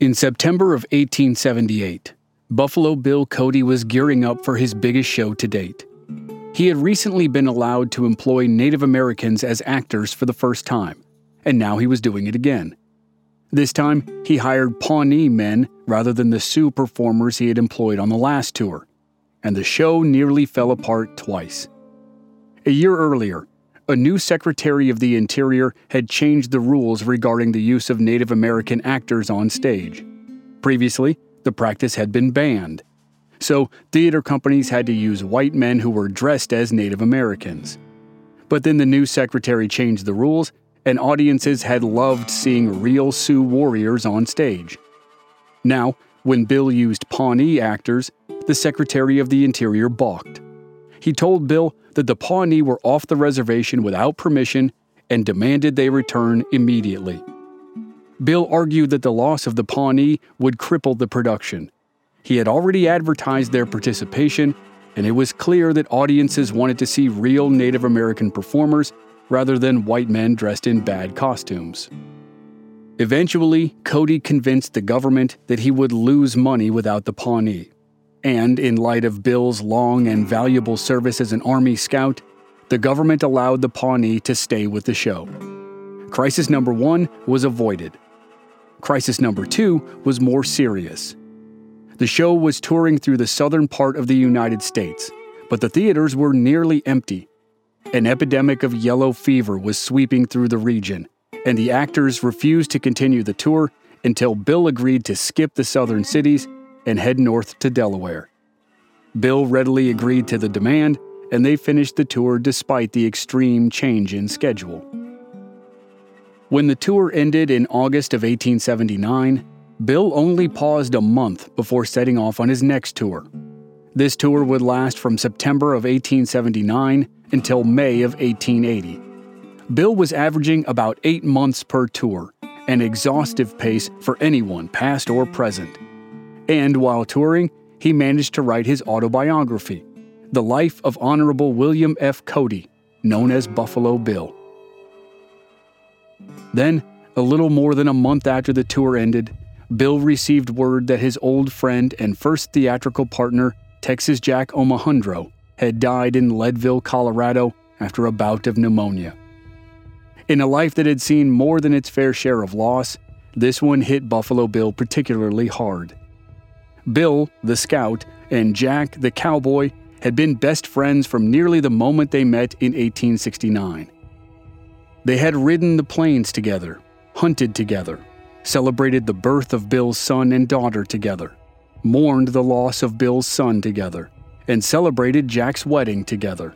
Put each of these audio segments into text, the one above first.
In September of 1878, Buffalo Bill Cody was gearing up for his biggest show to date. He had recently been allowed to employ Native Americans as actors for the first time, and now he was doing it again. This time, he hired Pawnee men rather than the Sioux performers he had employed on the last tour, and the show nearly fell apart twice. A year earlier, a new Secretary of the Interior had changed the rules regarding the use of Native American actors on stage. Previously, the practice had been banned. So, theater companies had to use white men who were dressed as Native Americans. But then the new secretary changed the rules, and audiences had loved seeing real Sioux warriors on stage. Now, when Bill used Pawnee actors, the Secretary of the Interior balked. He told Bill that the Pawnee were off the reservation without permission and demanded they return immediately. Bill argued that the loss of the Pawnee would cripple the production. He had already advertised their participation, and it was clear that audiences wanted to see real Native American performers rather than white men dressed in bad costumes. Eventually, Cody convinced the government that he would lose money without the Pawnee. And in light of Bill's long and valuable service as an Army scout, the government allowed the Pawnee to stay with the show. Crisis number one was avoided. Crisis number two was more serious. The show was touring through the southern part of the United States, but the theaters were nearly empty. An epidemic of yellow fever was sweeping through the region, and the actors refused to continue the tour until Bill agreed to skip the southern cities and head north to Delaware. Bill readily agreed to the demand, and they finished the tour despite the extreme change in schedule. When the tour ended in August of 1879, Bill only paused a month before setting off on his next tour. This tour would last from September of 1879 until May of 1880. Bill was averaging about eight months per tour, an exhaustive pace for anyone, past or present. And while touring, he managed to write his autobiography, The Life of Honorable William F. Cody, known as Buffalo Bill. Then, a little more than a month after the tour ended, Bill received word that his old friend and first theatrical partner, Texas Jack Omohundro, had died in Leadville, Colorado after a bout of pneumonia. In a life that had seen more than its fair share of loss, this one hit Buffalo Bill particularly hard. Bill, the scout, and Jack, the cowboy, had been best friends from nearly the moment they met in 1869. They had ridden the plains together, hunted together, celebrated the birth of Bill's son and daughter together, mourned the loss of Bill's son together, and celebrated Jack's wedding together.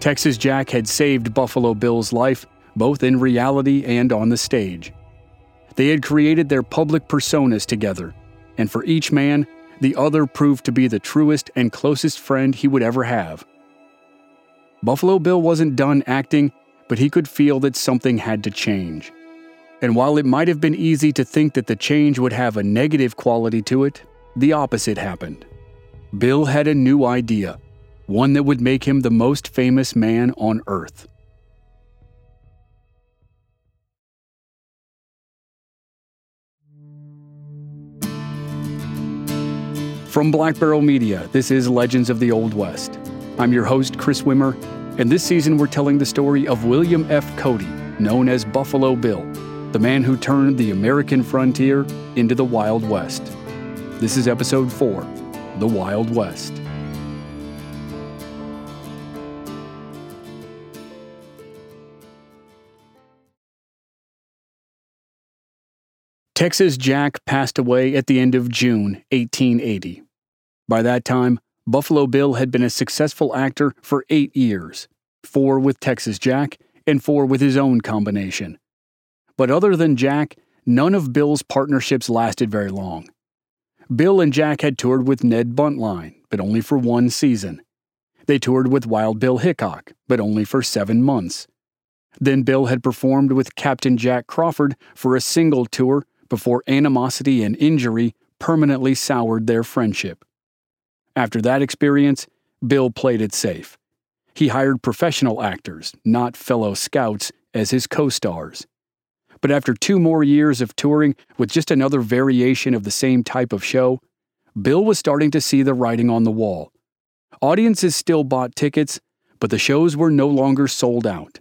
Texas Jack had saved Buffalo Bill's life both in reality and on the stage. They had created their public personas together, and for each man, the other proved to be the truest and closest friend he would ever have. Buffalo Bill wasn't done acting, but he could feel that something had to change. And while it might have been easy to think that the change would have a negative quality to it, the opposite happened. Bill had a new idea, one that would make him the most famous man on earth. From Black Barrel Media, this is Legends of the Old West. I'm your host, Chris Wimmer, and this season we're telling the story of William F. Cody, known as Buffalo Bill, the man who turned the American frontier into the Wild West. This is episode 4 The Wild West. Texas Jack passed away at the end of June 1880. By that time, Buffalo Bill had been a successful actor for eight years four with Texas Jack and four with his own combination. But other than Jack, none of Bill's partnerships lasted very long. Bill and Jack had toured with Ned Buntline, but only for one season. They toured with Wild Bill Hickok, but only for seven months. Then Bill had performed with Captain Jack Crawford for a single tour before animosity and injury permanently soured their friendship. After that experience, Bill played it safe. He hired professional actors, not fellow scouts, as his co stars. But after two more years of touring with just another variation of the same type of show, Bill was starting to see the writing on the wall. Audiences still bought tickets, but the shows were no longer sold out.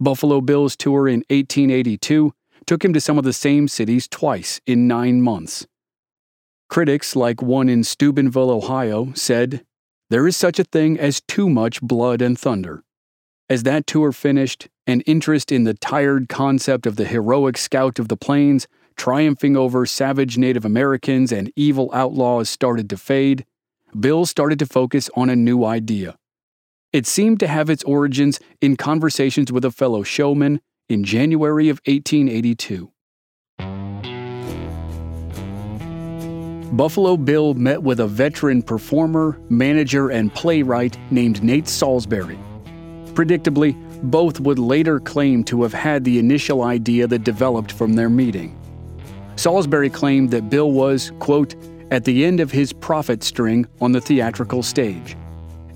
Buffalo Bill's tour in 1882 took him to some of the same cities twice in nine months. Critics, like one in Steubenville, Ohio, said, There is such a thing as too much blood and thunder. As that tour finished, an interest in the tired concept of the heroic scout of the plains triumphing over savage Native Americans and evil outlaws started to fade, Bill started to focus on a new idea. It seemed to have its origins in conversations with a fellow showman in January of 1882. Buffalo Bill met with a veteran performer, manager, and playwright named Nate Salsbury. Predictably, both would later claim to have had the initial idea that developed from their meeting. Salsbury claimed that Bill was, quote, at the end of his profit string on the theatrical stage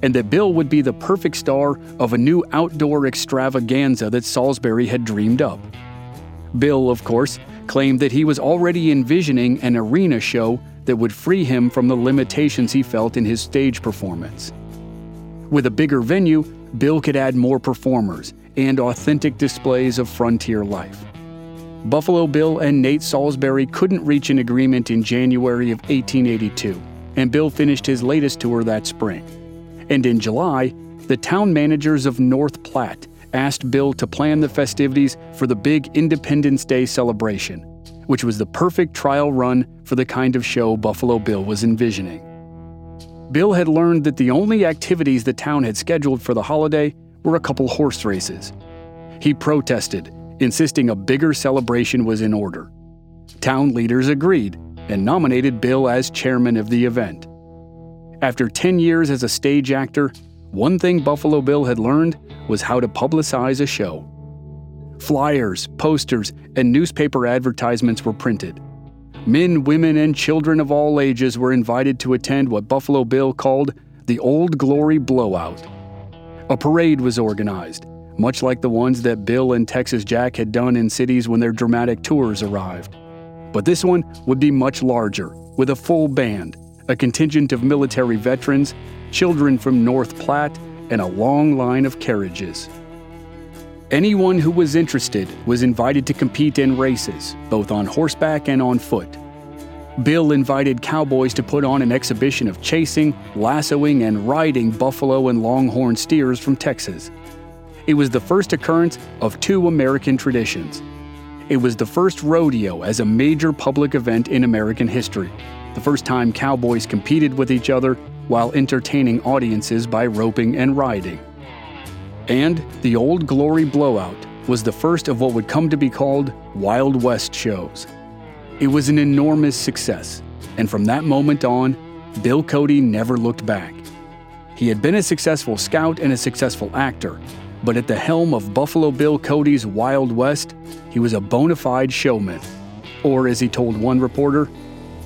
and that Bill would be the perfect star of a new outdoor extravaganza that Salsbury had dreamed up. Bill, of course, claimed that he was already envisioning an arena show that would free him from the limitations he felt in his stage performance. With a bigger venue, Bill could add more performers and authentic displays of frontier life. Buffalo Bill and Nate Salsbury couldn't reach an agreement in January of 1882, and Bill finished his latest tour that spring. And in July, the town managers of North Platte asked Bill to plan the festivities for the big Independence Day celebration, which was the perfect trial run for the kind of show Buffalo Bill was envisioning. Bill had learned that the only activities the town had scheduled for the holiday were a couple horse races. He protested, insisting a bigger celebration was in order. Town leaders agreed and nominated Bill as chairman of the event. After 10 years as a stage actor, one thing Buffalo Bill had learned was how to publicize a show. Flyers, posters, and newspaper advertisements were printed. Men, women, and children of all ages were invited to attend what Buffalo Bill called the Old Glory Blowout. A parade was organized, much like the ones that Bill and Texas Jack had done in cities when their dramatic tours arrived. But this one would be much larger, with a full band, a contingent of military veterans, children from North Platte, and a long line of carriages. Anyone who was interested was invited to compete in races, both on horseback and on foot. Bill invited cowboys to put on an exhibition of chasing, lassoing, and riding buffalo and longhorn steers from Texas. It was the first occurrence of two American traditions. It was the first rodeo as a major public event in American history, the first time cowboys competed with each other while entertaining audiences by roping and riding. And the Old Glory Blowout was the first of what would come to be called Wild West shows. It was an enormous success, and from that moment on, Bill Cody never looked back. He had been a successful scout and a successful actor, but at the helm of Buffalo Bill Cody's Wild West, he was a bona fide showman. Or, as he told one reporter,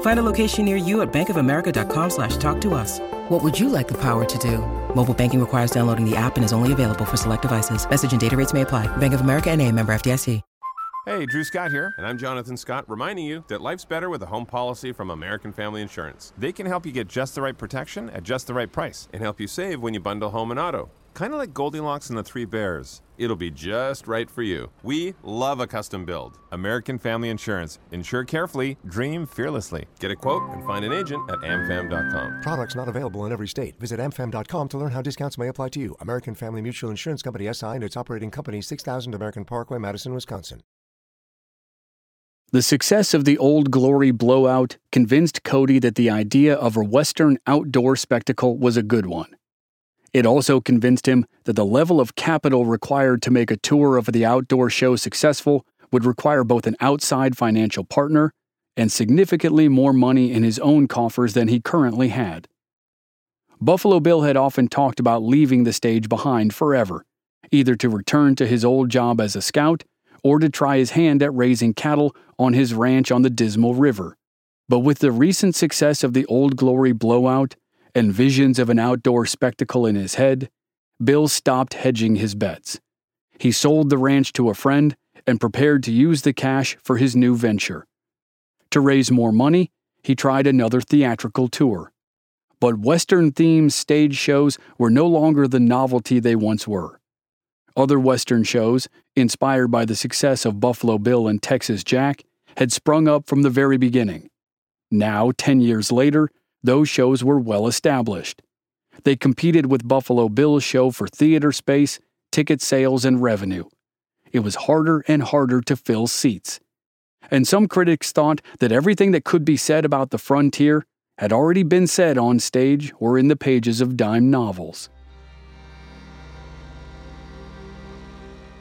Find a location near you at bankofamerica.com slash talk to us. What would you like the power to do? Mobile banking requires downloading the app and is only available for select devices. Message and data rates may apply. Bank of America and a member FDIC. Hey, Drew Scott here, and I'm Jonathan Scott, reminding you that life's better with a home policy from American Family Insurance. They can help you get just the right protection at just the right price and help you save when you bundle home and auto. Kind of like Goldilocks and the Three Bears. It'll be just right for you. We love a custom build. American Family Insurance. Insure carefully, dream fearlessly. Get a quote and find an agent at amfam.com. Products not available in every state. Visit amfam.com to learn how discounts may apply to you. American Family Mutual Insurance Company SI and its operating company 6000 American Parkway, Madison, Wisconsin. The success of the Old Glory blowout convinced Cody that the idea of a Western outdoor spectacle was a good one. It also convinced him that the level of capital required to make a tour of the outdoor show successful would require both an outside financial partner and significantly more money in his own coffers than he currently had. Buffalo Bill had often talked about leaving the stage behind forever, either to return to his old job as a scout or to try his hand at raising cattle on his ranch on the Dismal River. But with the recent success of the Old Glory blowout and visions of an outdoor spectacle in his head, Bill stopped hedging his bets. He sold the ranch to a friend and prepared to use the cash for his new venture. To raise more money, he tried another theatrical tour. But Western themed stage shows were no longer the novelty they once were. Other Western shows, inspired by the success of Buffalo Bill and Texas Jack, had sprung up from the very beginning. Now, 10 years later, those shows were well established. They competed with Buffalo Bill's show for theater space, ticket sales, and revenue. It was harder and harder to fill seats. And some critics thought that everything that could be said about the frontier had already been said on stage or in the pages of dime novels.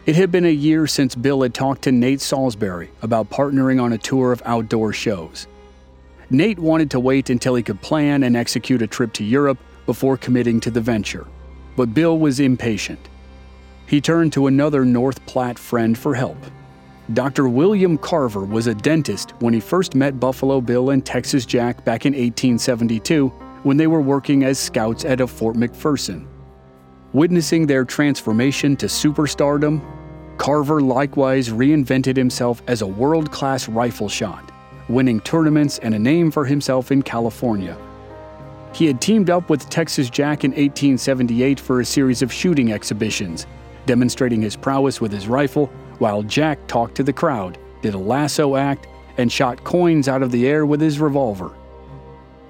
It had been a year since Bill had talked to Nate Salsbury about partnering on a tour of outdoor shows. Nate wanted to wait until he could plan and execute a trip to Europe before committing to the venture, but Bill was impatient. He turned to another North Platte friend for help. Dr. William Carver was a dentist when he first met Buffalo Bill and Texas Jack back in 1872 when they were working as scouts at a Fort McPherson. Witnessing their transformation to superstardom, Carver likewise reinvented himself as a world class rifle shot, winning tournaments and a name for himself in California. He had teamed up with Texas Jack in 1878 for a series of shooting exhibitions, demonstrating his prowess with his rifle, while Jack talked to the crowd, did a lasso act, and shot coins out of the air with his revolver.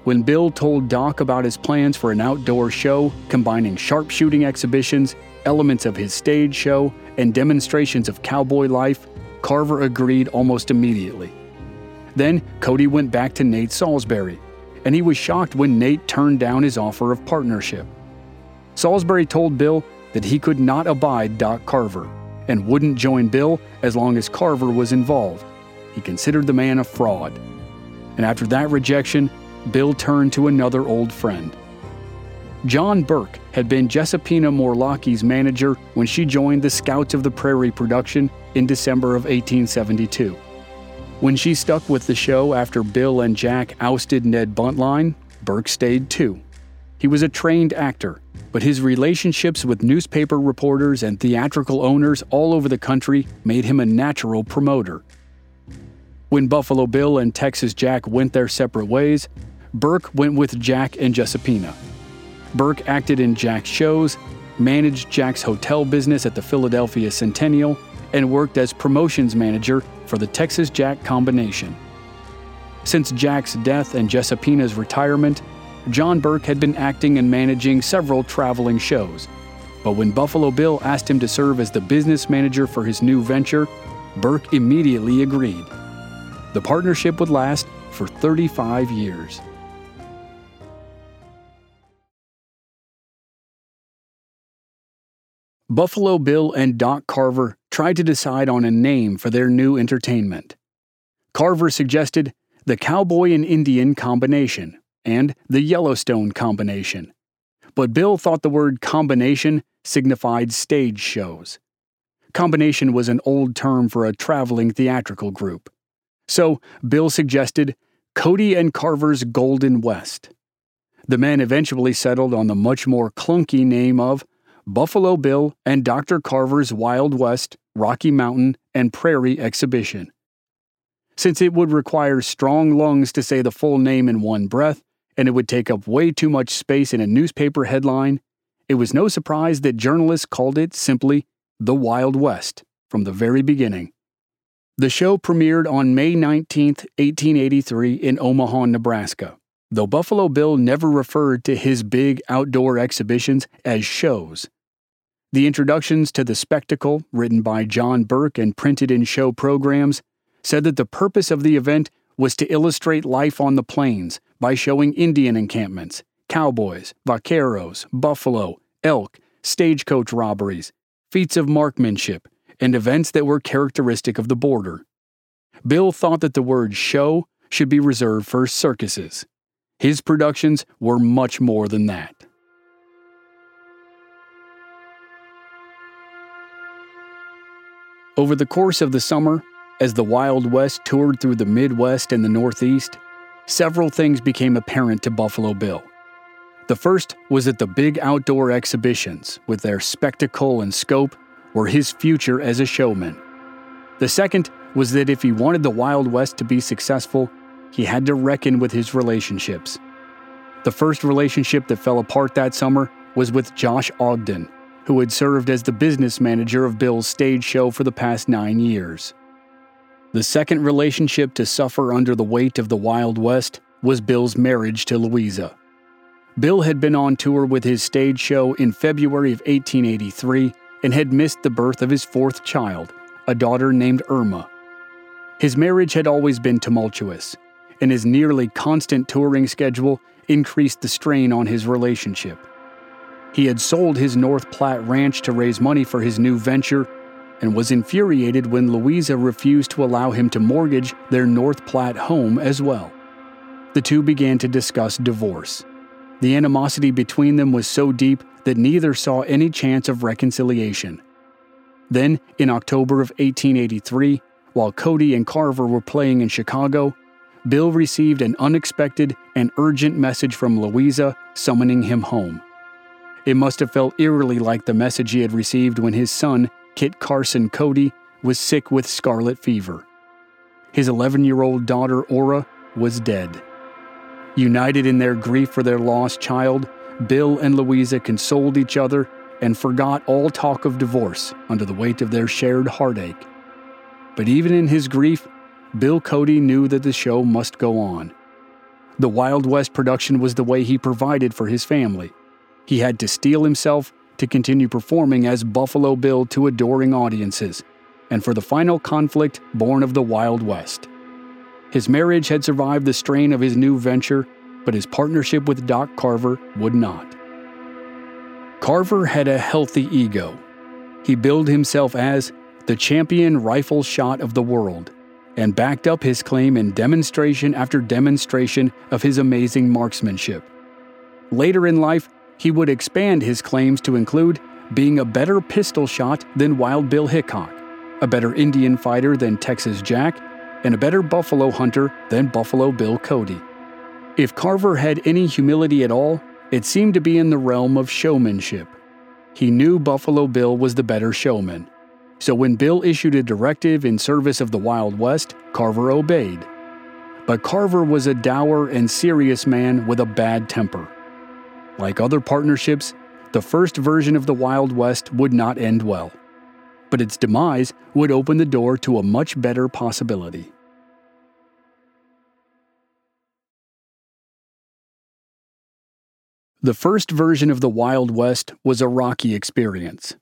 When Bill told Doc about his plans for an outdoor show combining sharpshooting exhibitions, elements of his stage show, and demonstrations of cowboy life, Carver agreed almost immediately. Then Cody went back to Nate Salsbury, and he was shocked when Nate turned down his offer of partnership. Salsbury told Bill that he could not abide Doc Carver and wouldn't join Bill as long as Carver was involved. He considered the man a fraud. And after that rejection, Bill turned to another old friend. John Burke had been Giuseppina Morlacchi's manager when she joined the Scouts of the Prairie production in December of 1872. When she stuck with the show after Bill and Jack ousted Ned Buntline, Burke stayed too. He was a trained actor, but his relationships with newspaper reporters and theatrical owners all over the country made him a natural promoter. When Buffalo Bill and Texas Jack went their separate ways, Burke went with Jack and Giuseppina. Burke acted in Jack's shows, managed Jack's hotel business at the Philadelphia Centennial, and worked as promotions manager for the Texas Jack combination. Since Jack's death and Giuseppina's retirement, John Burke had been acting and managing several traveling shows. But when Buffalo Bill asked him to serve as the business manager for his new venture, Burke immediately agreed. The partnership would last for 35 years. Buffalo Bill and Doc Carver tried to decide on a name for their new entertainment. Carver suggested the Cowboy and Indian combination and the Yellowstone combination. But Bill thought the word combination signified stage shows. Combination was an old term for a traveling theatrical group. So Bill suggested Cody and Carver's Golden West. The men eventually settled on the much more clunky name of Buffalo Bill and Dr. Carver's Wild West, Rocky Mountain, and Prairie Exhibition. Since it would require strong lungs to say the full name in one breath, and it would take up way too much space in a newspaper headline, it was no surprise that journalists called it simply The Wild West from the very beginning. The show premiered on May 19, 1883, in Omaha, Nebraska, though Buffalo Bill never referred to his big outdoor exhibitions as shows. The introductions to the spectacle, written by John Burke and printed in show programs, said that the purpose of the event was to illustrate life on the plains by showing Indian encampments, cowboys, vaqueros, buffalo, elk, stagecoach robberies, feats of marksmanship, and events that were characteristic of the border. Bill thought that the word show should be reserved for circuses. His productions were much more than that. Over the course of the summer, as the Wild West toured through the Midwest and the Northeast, several things became apparent to Buffalo Bill. The first was that the big outdoor exhibitions, with their spectacle and scope, were his future as a showman. The second was that if he wanted the Wild West to be successful, he had to reckon with his relationships. The first relationship that fell apart that summer was with Josh Ogden, who had served as the business manager of Bill's stage show for the past nine years. The second relationship to suffer under the weight of the Wild West was Bill's marriage to Louisa. Bill had been on tour with his stage show in February of 1883 and had missed the birth of his fourth child, a daughter named Irma. His marriage had always been tumultuous, and his nearly constant touring schedule increased the strain on his relationship. He had sold his North Platte ranch to raise money for his new venture and was infuriated when Louisa refused to allow him to mortgage their North Platte home as well. The two began to discuss divorce. The animosity between them was so deep that neither saw any chance of reconciliation. Then, in October of 1883, while Cody and Carver were playing in Chicago, Bill received an unexpected and urgent message from Louisa summoning him home. It must have felt eerily like the message he had received when his son, Kit Carson Cody, was sick with scarlet fever. His 11 year old daughter, Orra, was dead. United in their grief for their lost child, Bill and Louisa consoled each other and forgot all talk of divorce under the weight of their shared heartache. But even in his grief, Bill Cody knew that the show must go on. The Wild West production was the way he provided for his family. He had to steel himself to continue performing as Buffalo Bill to adoring audiences, and for the final conflict born of the Wild West. His marriage had survived the strain of his new venture, but his partnership with Doc Carver would not. Carver had a healthy ego. He billed himself as the champion rifle shot of the world and backed up his claim in demonstration after demonstration of his amazing marksmanship. Later in life, he would expand his claims to include being a better pistol shot than Wild Bill Hickok, a better Indian fighter than Texas Jack, and a better buffalo hunter than Buffalo Bill Cody. If Carver had any humility at all, it seemed to be in the realm of showmanship. He knew Buffalo Bill was the better showman. So when Bill issued a directive in service of the Wild West, Carver obeyed. But Carver was a dour and serious man with a bad temper. Like other partnerships, the first version of the Wild West would not end well. But its demise would open the door to a much better possibility. The first version of the Wild West was a rocky experience.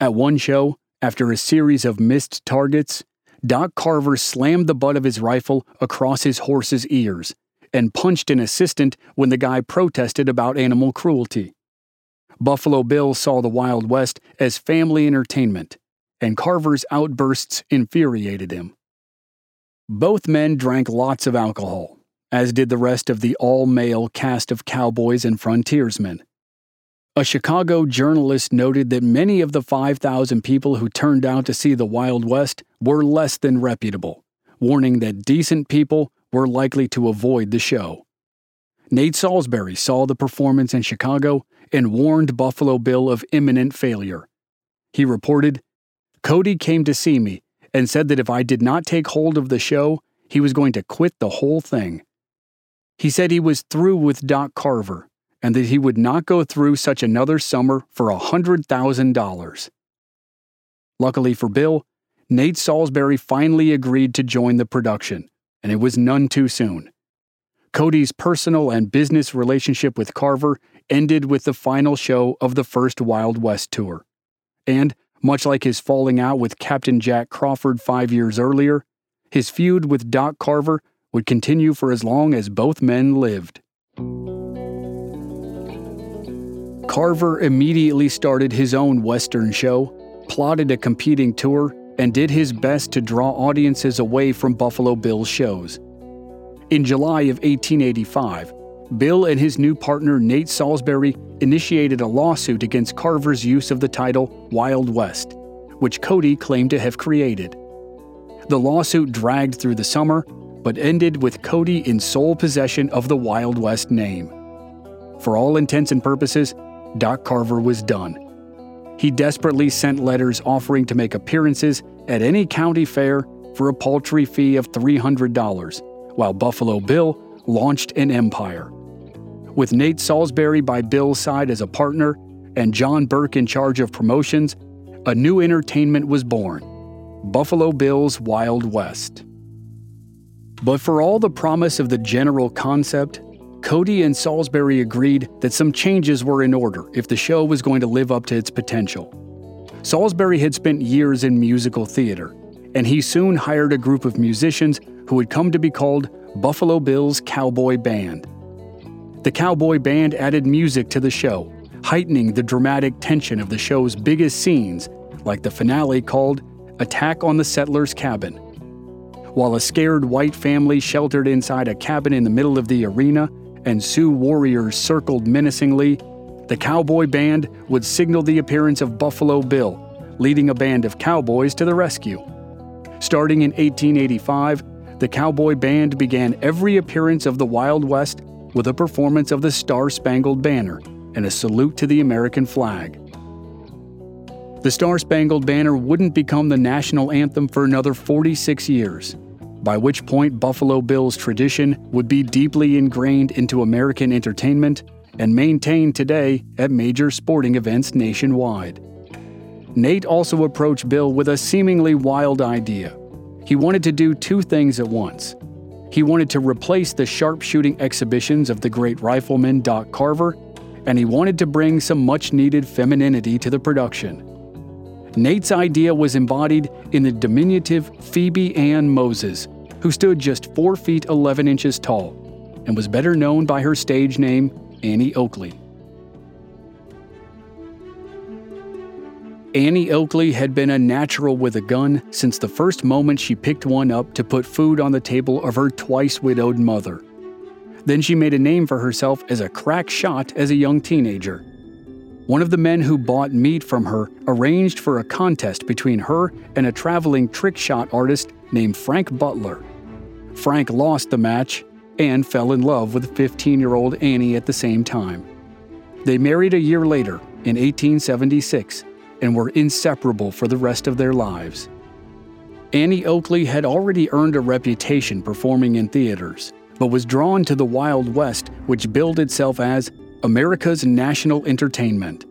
At one show, after a series of missed targets, Doc Carver slammed the butt of his rifle across his horse's ears and punched an assistant when the guy protested about animal cruelty. Buffalo Bill saw the Wild West as family entertainment, and Carver's outbursts infuriated him. Both men drank lots of alcohol, as did the rest of the all male cast of cowboys and frontiersmen. A Chicago journalist noted that many of the 5,000 people who turned out to see the Wild West were less than reputable, warning that decent people were likely to avoid the show. Nate Salsbury saw the performance in Chicago and warned Buffalo Bill of imminent failure. He reported, Cody came to see me and said that if I did not take hold of the show, he was going to quit the whole thing. He said he was through with Doc Carver and that he would not go through such another summer for a $100,000. Luckily for Bill, Nate Salsbury finally agreed to join the production, and it was none too soon. Cody's personal and business relationship with Carver ended with the final show of the first Wild West tour. And, much like his falling out with Captain Jack Crawford five years earlier, his feud with Doc Carver would continue for as long as both men lived. Carver immediately started his own Western show, plotted a competing tour, and did his best to draw audiences away from Buffalo Bill's shows. In July of 1885, Bill and his new partner Nate Salsbury initiated a lawsuit against Carver's use of the title Wild West, which Cody claimed to have created. The lawsuit dragged through the summer, but ended with Cody in sole possession of the Wild West name. For all intents and purposes, Doc Carver was done. He desperately sent letters offering to make appearances at any county fair for a paltry fee of $300, while Buffalo Bill launched an empire. With Nate Salsbury by Bill's side as a partner and John Burke in charge of promotions, a new entertainment was born Buffalo Bill's Wild West. But for all the promise of the general concept, Cody and Salsbury agreed that some changes were in order if the show was going to live up to its potential. Salsbury had spent years in musical theater, and he soon hired a group of musicians who would come to be called Buffalo Bill's Cowboy Band. The Cowboy Band added music to the show, heightening the dramatic tension of the show's biggest scenes, like the finale called Attack on the Settler's Cabin. While a scared white family sheltered inside a cabin in the middle of the arena and Sioux warriors circled menacingly, the cowboy band would signal the appearance of Buffalo Bill, leading a band of cowboys to the rescue. Starting in 1885, the cowboy band began every appearance of the Wild West with a performance of the Star Spangled Banner and a salute to the American flag. The Star Spangled Banner wouldn't become the national anthem for another 46 years by which point Buffalo Bill's tradition would be deeply ingrained into American entertainment and maintained today at major sporting events nationwide. Nate also approached Bill with a seemingly wild idea. He wanted to do two things at once. He wanted to replace the sharpshooting exhibitions of the great rifleman Doc Carver, and he wanted to bring some much needed femininity to the production. Nate's idea was embodied in the diminutive Phoebe Ann Moses, who stood just 4 feet 11 inches tall and was better known by her stage name, Annie Oakley. Annie Oakley had been a natural with a gun since the first moment she picked one up to put food on the table of her twice widowed mother. Then she made a name for herself as a crack shot as a young teenager one of the men who bought meat from her arranged for a contest between her and a traveling trick shot artist named Frank Butler. Frank lost the match and fell in love with 15 year old Annie at the same time. They married a year later, in 1876, and were inseparable for the rest of their lives. Annie Oakley had already earned a reputation performing in theaters, but was drawn to the Wild West, which billed itself as America's national entertainment.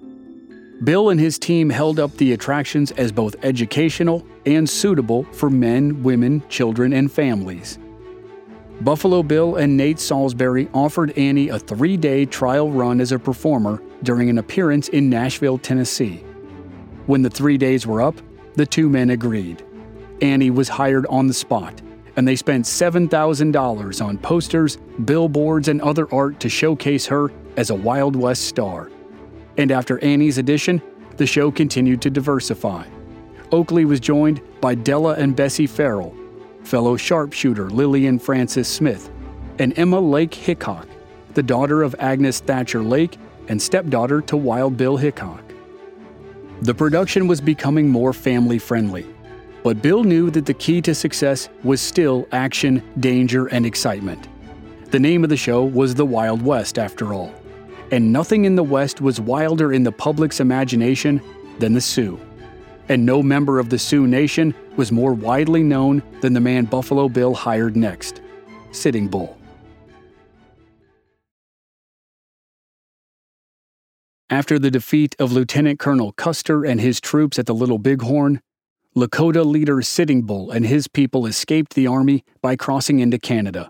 Bill and his team held up the attractions as both educational and suitable for men, women, children, and families. Buffalo Bill and Nate Salsbury offered Annie a three day trial run as a performer during an appearance in Nashville, Tennessee. When the three days were up, the two men agreed. Annie was hired on the spot, and they spent $7,000 on posters, billboards, and other art to showcase her as a Wild West star. And after Annie's addition, the show continued to diversify. Oakley was joined by Della and Bessie Farrell, fellow sharpshooter Lillian Francis Smith, and Emma Lake Hickok, the daughter of Agnes Thatcher Lake and stepdaughter to Wild Bill Hickok. The production was becoming more family friendly, but Bill knew that the key to success was still action, danger, and excitement. The name of the show was The Wild West, after all, and nothing in the West was wilder in the public's imagination than the Sioux. And no member of the Sioux Nation was more widely known than the man Buffalo Bill hired next Sitting Bull. After the defeat of Lieutenant Colonel Custer and his troops at the Little Bighorn, Lakota leader Sitting Bull and his people escaped the army by crossing into Canada.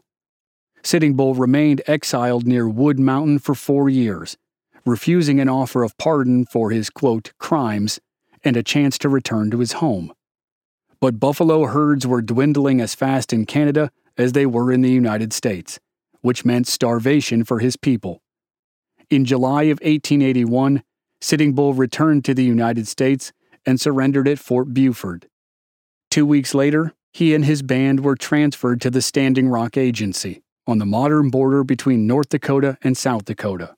Sitting Bull remained exiled near Wood Mountain for four years, refusing an offer of pardon for his, quote, crimes and a chance to return to his home. But buffalo herds were dwindling as fast in Canada as they were in the United States, which meant starvation for his people. In July of 1881, Sitting Bull returned to the United States and surrendered at Fort Buford. Two weeks later, he and his band were transferred to the Standing Rock Agency on the modern border between North Dakota and South Dakota.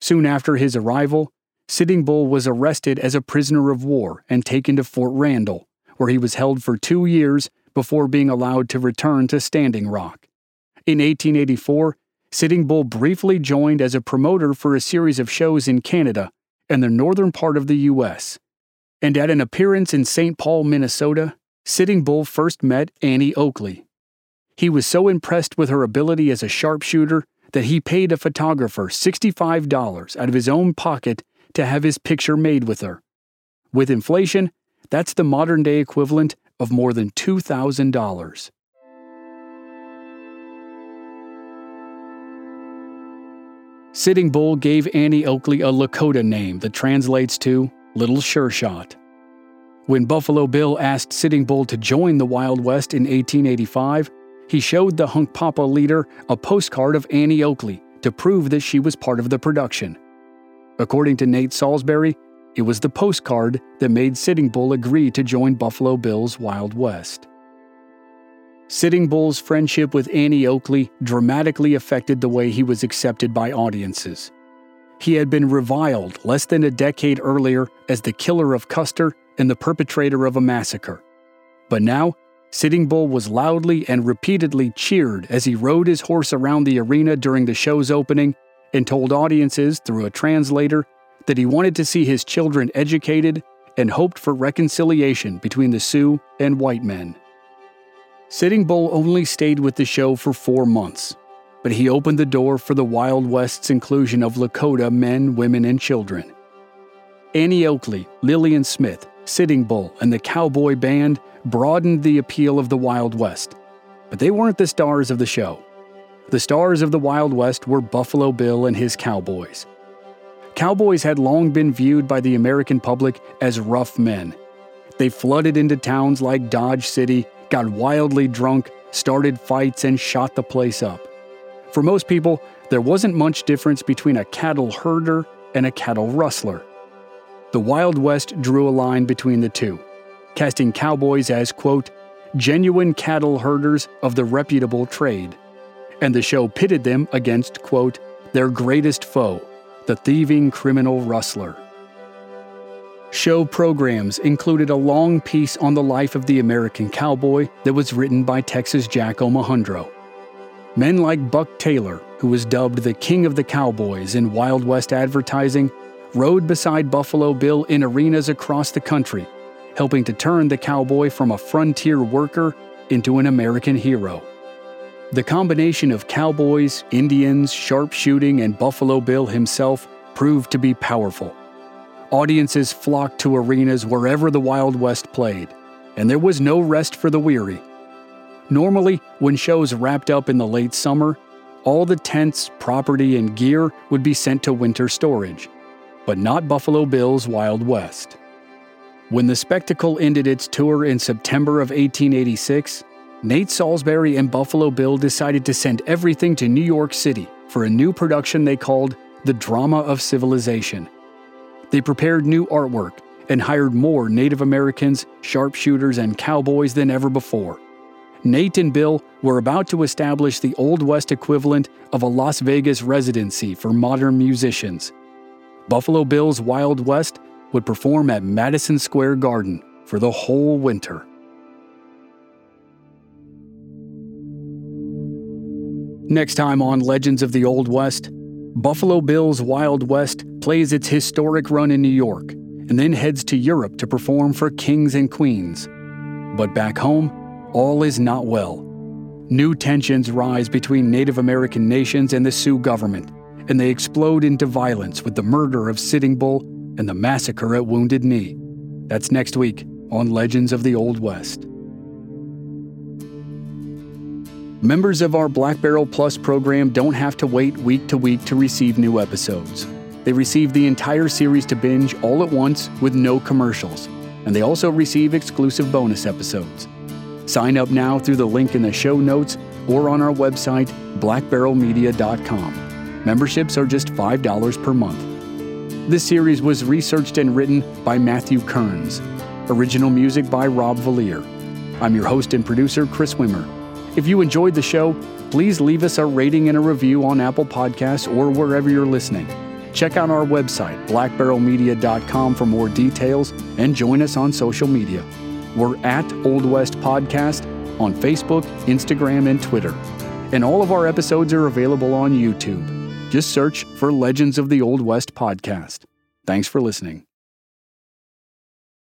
Soon after his arrival, Sitting Bull was arrested as a prisoner of war and taken to Fort Randall, where he was held for two years before being allowed to return to Standing Rock. In 1884, Sitting Bull briefly joined as a promoter for a series of shows in Canada and the northern part of the U.S and at an appearance in St. Paul, Minnesota, Sitting Bull first met Annie Oakley. He was so impressed with her ability as a sharpshooter that he paid a photographer $65 out of his own pocket to have his picture made with her. With inflation, that's the modern day equivalent of more than $2,000. Sitting Bull gave Annie Oakley a Lakota name that translates to Little Sure Shot. When Buffalo Bill asked Sitting Bull to join the Wild West in 1885, he showed the Hunkpapa leader a postcard of Annie Oakley to prove that she was part of the production. According to Nate Salsbury, it was the postcard that made Sitting Bull agree to join Buffalo Bill's Wild West. Sitting Bull's friendship with Annie Oakley dramatically affected the way he was accepted by audiences. He had been reviled less than a decade earlier as the killer of Custer and the perpetrator of a massacre. But now, Sitting Bull was loudly and repeatedly cheered as he rode his horse around the arena during the show's opening and told audiences through a translator that he wanted to see his children educated and hoped for reconciliation between the Sioux and white men. Sitting Bull only stayed with the show for four months, but he opened the door for the Wild West's inclusion of Lakota men, women, and children. Annie Oakley, Lillian Smith, Sitting Bull, and the Cowboy Band broadened the appeal of the Wild West. But they weren't the stars of the show. The stars of the Wild West were Buffalo Bill and his cowboys. Cowboys had long been viewed by the American public as rough men. They flooded into towns like Dodge City, got wildly drunk, started fights, and shot the place up. For most people, there wasn't much difference between a cattle herder and a cattle rustler. The Wild West drew a line between the two, casting cowboys as, quote, genuine cattle herders of the reputable trade. And the show pitted them against, quote, their greatest foe, the thieving criminal rustler. Show programs included a long piece on the life of the American cowboy that was written by Texas Jack Omohundro. Men like Buck Taylor, who was dubbed the King of the Cowboys in Wild West advertising, rode beside Buffalo Bill in arenas across the country, helping to turn the cowboy from a frontier worker into an American hero. The combination of cowboys, Indians, sharpshooting, and Buffalo Bill himself proved to be powerful. Audiences flocked to arenas wherever the Wild West played, and there was no rest for the weary. Normally, when shows wrapped up in the late summer, all the tents, property, and gear would be sent to winter storage, but not Buffalo Bill's Wild West. When the spectacle ended its tour in September of 1886, Nate Salsbury and Buffalo Bill decided to send everything to New York City for a new production they called The Drama of Civilization. They prepared new artwork and hired more Native Americans, sharpshooters, and cowboys than ever before. Nate and Bill were about to establish the Old West equivalent of a Las Vegas residency for modern musicians. Buffalo Bill's Wild West would perform at Madison Square Garden for the whole winter. Next time on Legends of the Old West, Buffalo Bill's Wild West plays its historic run in New York and then heads to Europe to perform for kings and queens. But back home, all is not well. New tensions rise between Native American nations and the Sioux government, and they explode into violence with the murder of Sitting Bull and the massacre at Wounded Knee. That's next week on Legends of the Old West. Members of our Black Barrel Plus program don't have to wait week to week to receive new episodes. They receive the entire series to binge all at once with no commercials, and they also receive exclusive bonus episodes. Sign up now through the link in the show notes or on our website, blackbarrelmedia.com. Memberships are just $5 per month. This series was researched and written by Matthew Kearns. Original music by Rob Valier. I'm your host and producer, Chris Wimmer. If you enjoyed the show, please leave us a rating and a review on Apple Podcasts or wherever you're listening. Check out our website, blackbarrelmedia.com, for more details and join us on social media. We're at Old West Podcast on Facebook, Instagram, and Twitter. And all of our episodes are available on YouTube. Just search for Legends of the Old West Podcast. Thanks for listening.